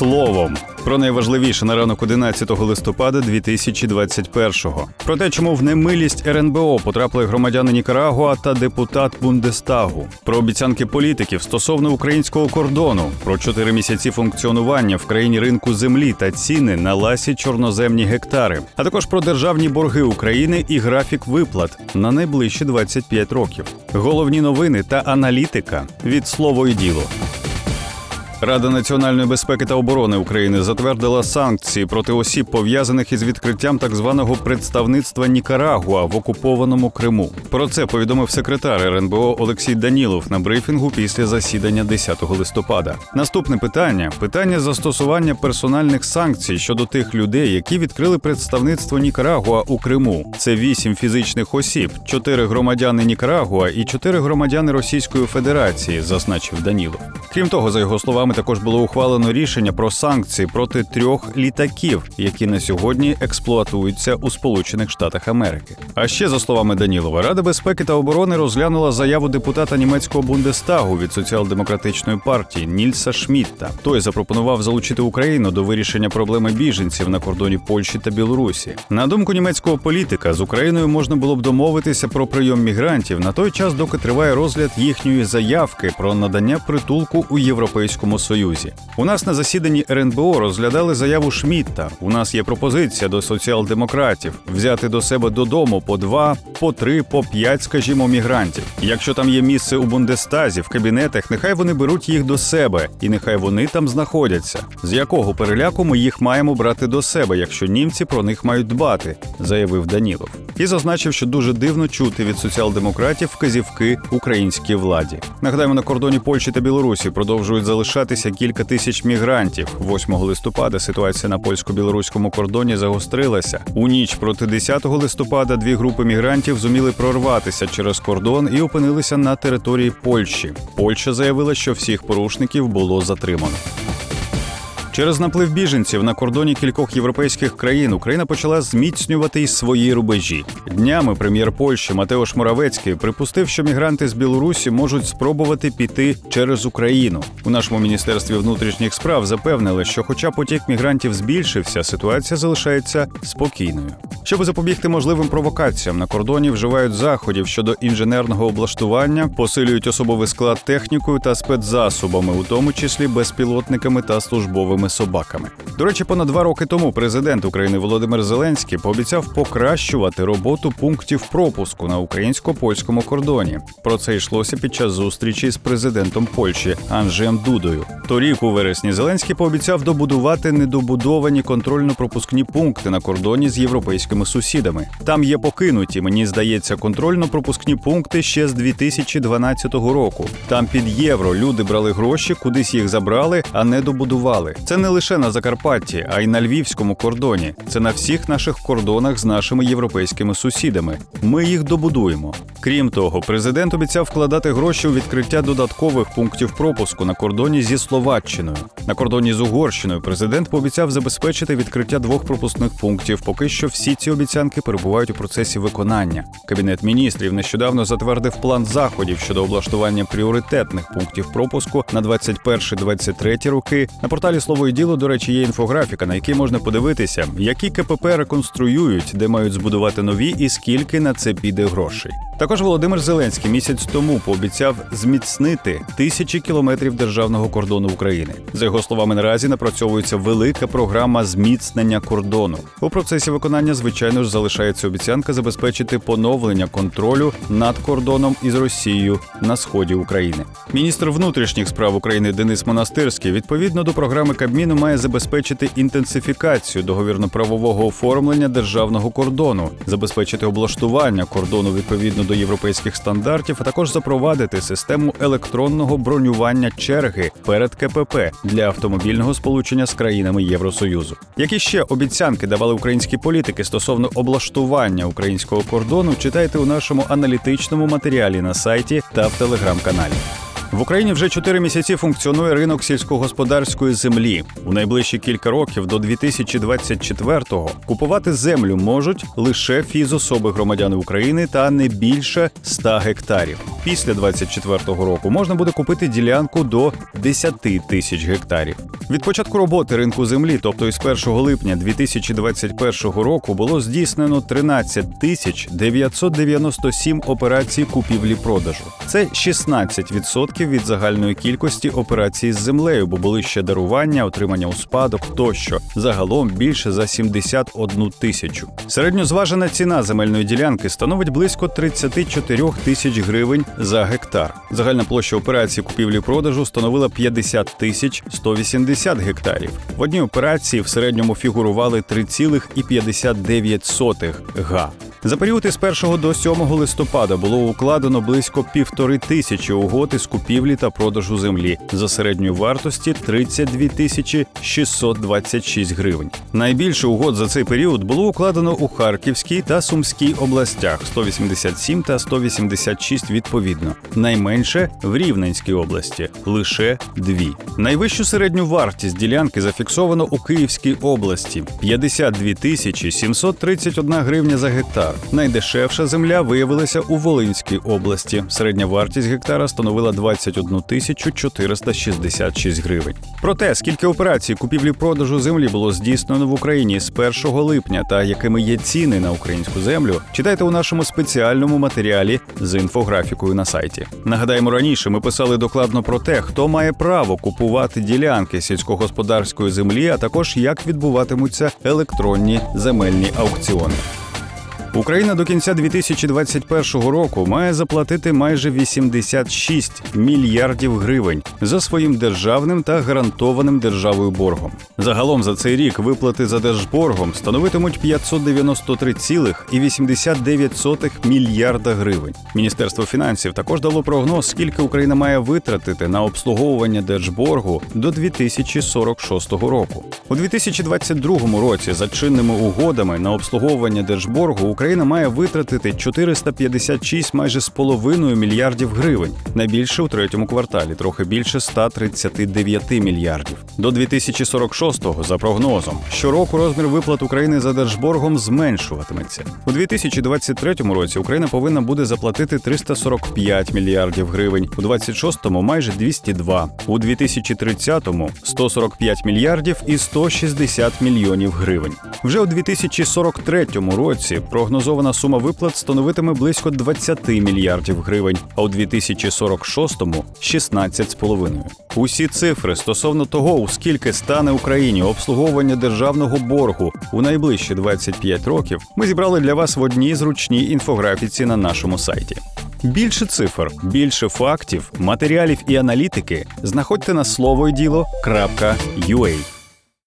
словом. Про найважливіше на ранок 11 листопада 2021-го. Про те, чому в немилість РНБО потрапили громадяни Нікарагуа та депутат Бундестагу, про обіцянки політиків стосовно українського кордону, про чотири місяці функціонування в країні ринку землі та ціни на ласі чорноземні гектари, а також про державні борги України і графік виплат на найближчі 25 років. Головні новини та аналітика від слово і діло. Рада національної безпеки та оборони України затвердила санкції проти осіб, пов'язаних із відкриттям так званого представництва Нікарагуа в окупованому Криму. Про це повідомив секретар РНБО Олексій Данілов на брифінгу після засідання 10 листопада. Наступне питання питання застосування персональних санкцій щодо тих людей, які відкрили представництво Нікарагуа у Криму. Це вісім фізичних осіб, чотири громадяни Нікарагуа і чотири громадяни Російської Федерації, зазначив Данілов. Крім того, за його словами, також було ухвалено рішення про санкції проти трьох літаків, які на сьогодні експлуатуються у Сполучених Штатах Америки. А ще за словами Данілова, Рада безпеки та оборони розглянула заяву депутата німецького бундестагу від соціал-демократичної партії Нільса Шмітта. Той запропонував залучити Україну до вирішення проблеми біженців на кордоні Польщі та Білорусі. На думку німецького політика, з Україною можна було б домовитися про прийом мігрантів на той час, доки триває розгляд їхньої заявки про надання притулку у Європейському Союзі. У нас на засіданні РНБО розглядали заяву Шмітта. У нас є пропозиція до соціал-демократів взяти до себе додому по два, по три, по п'ять, скажімо, мігрантів. Якщо там є місце у бундестазі, в кабінетах, нехай вони беруть їх до себе, і нехай вони там знаходяться. З якого переляку ми їх маємо брати до себе, якщо німці про них мають дбати, заявив Данілов. І зазначив, що дуже дивно чути від соціал-демократів вказівки українській владі. Нагадаємо, на кордоні Польщі та Білорусі продовжують залишатися кілька тисяч мігрантів. 8 листопада ситуація на польсько-білоруському кордоні загострилася. У ніч проти 10 листопада дві групи мігрантів зуміли прорватися через кордон і опинилися на території Польщі. Польща заявила, що всіх порушників було затримано. Через наплив біженців на кордоні кількох європейських країн Україна почала зміцнювати й свої рубежі. Днями прем'єр Польщі Матеош Моравецький припустив, що мігранти з Білорусі можуть спробувати піти через Україну. У нашому міністерстві внутрішніх справ запевнили, що, хоча потік мігрантів збільшився, ситуація залишається спокійною. Щоб запобігти можливим провокаціям на кордоні, вживають заходів щодо інженерного облаштування, посилюють особовий склад технікою та спецзасобами, у тому числі безпілотниками та службовими собаками. До речі, понад два роки тому президент України Володимир Зеленський пообіцяв покращувати роботу пунктів пропуску на українсько-польському кордоні. Про це йшлося під час зустрічі з президентом Польщі Анджеєм Дудою. Торік у вересні Зеленський пообіцяв добудувати недобудовані контрольно-пропускні пункти на кордоні з європейськими сусідами. Там є покинуті, мені здається, контрольно-пропускні пункти ще з 2012 року. Там під євро люди брали гроші, кудись їх забрали, а не добудували. Це не лише на Закарпатті, а й на львівському кордоні. Це на всіх наших кордонах з нашими європейськими сусідами. Ми їх добудуємо. Крім того, президент обіцяв вкладати гроші у відкриття додаткових пунктів пропуску на кордоні зі Словаччиною. На кордоні з Угорщиною президент пообіцяв забезпечити відкриття двох пропускних пунктів. Поки що всі ці обіцянки перебувають у процесі виконання. Кабінет міністрів нещодавно затвердив план заходів щодо облаштування пріоритетних пунктів пропуску на 21-23 роки. На порталі слово і діло, до речі, є інфографіка, на якій можна подивитися, які КПП реконструюють, де мають збудувати нові і скільки на це піде грошей. Також Володимир Зеленський місяць тому пообіцяв зміцнити тисячі кілометрів державного кордону України. За його словами, наразі напрацьовується велика програма зміцнення кордону. У процесі виконання, звичайно ж, залишається обіцянка забезпечити поновлення контролю над кордоном із Росією на сході України. Міністр внутрішніх справ України Денис Монастирський відповідно до програми Кабміну має забезпечити інтенсифікацію договірно-правового оформлення державного кордону, забезпечити облаштування кордону відповідно до європейських стандартів, а також запровадити систему електронного бронювання черги перед КПП для автомобільного сполучення з країнами Євросоюзу. Які ще обіцянки давали українські політики стосовно облаштування українського кордону, читайте у нашому аналітичному матеріалі на сайті та в телеграм-каналі. В Україні вже 4 місяці функціонує ринок сільськогосподарської землі. У найближчі кілька років до 2024-го купувати землю можуть лише фізособи громадяни України та не більше 100 гектарів. Після 2024 року можна буде купити ділянку до 10 тисяч гектарів. Від початку роботи ринку землі, тобто із 1 липня 2021 року, було здійснено 13 тисяч 997 операцій купівлі-продажу. Це 16% від загальної кількості операцій з землею, бо були ще дарування, отримання у спадок тощо. Загалом більше за 71 тисячу. Середньозважена ціна земельної ділянки становить близько 34 тисяч гривень за гектар. Загальна площа операції купівлі-продажу становила 50 тисяч 180 гектарів. В одній операції в середньому фігурували 3,59 га. За період із 1 до 7 листопада було укладено близько півтори тисячі угод із купівлі та продажу землі за середньої вартості 32 тисячі 626 гривень. Найбільше угод за цей період було укладено у Харківській та Сумській областях 187 та 186 відповідно. Найменше в Рівненській області лише дві. Найвищу середню вартість ділянки зафіксовано у Київській області 52 тисячі 731 гривня за гектар. Найдешевша земля виявилася у Волинській області. Середня вартість гектара становила 21 тисячу 466 гривень. Про те, скільки операцій купівлі-продажу землі було здійснено в Україні з 1 липня та якими є ціни на українську землю, читайте у нашому спеціальному матеріалі з інфографікою на сайті. Нагадаємо, раніше ми писали докладно про те, хто має право купувати ділянки сільськогосподарської землі, а також як відбуватимуться електронні земельні аукціони. Україна до кінця 2021 року має заплатити майже 86 мільярдів гривень за своїм державним та гарантованим державою боргом. Загалом за цей рік виплати за держборгом становитимуть 593,89 мільярда гривень. Міністерство фінансів також дало прогноз, скільки Україна має витратити на обслуговування держборгу до 2046 року. У 2022 році за чинними угодами на обслуговування держборгу Україна має витратити 456 майже з половиною мільярдів гривень. Найбільше у третьому кварталі, трохи більше 139 мільярдів. До 2046-го, за прогнозом, щороку розмір виплат України за держборгом зменшуватиметься. У 2023 році Україна повинна буде заплатити 345 мільярдів гривень, у 26-му – майже 202, у 2030-му – 145 мільярдів і 160 мільйонів гривень. Вже у 2043 році прогнозована сума виплат становитиме близько 20 мільярдів гривень, а у 2046-му – 16,5. Усі цифри стосовно того, у скільки стане Україні обслуговування державного боргу у найближчі 25 років, ми зібрали для вас в одній зручній інфографіці на нашому сайті. Більше цифр, більше фактів, матеріалів і аналітики знаходьте на слово діло.ua.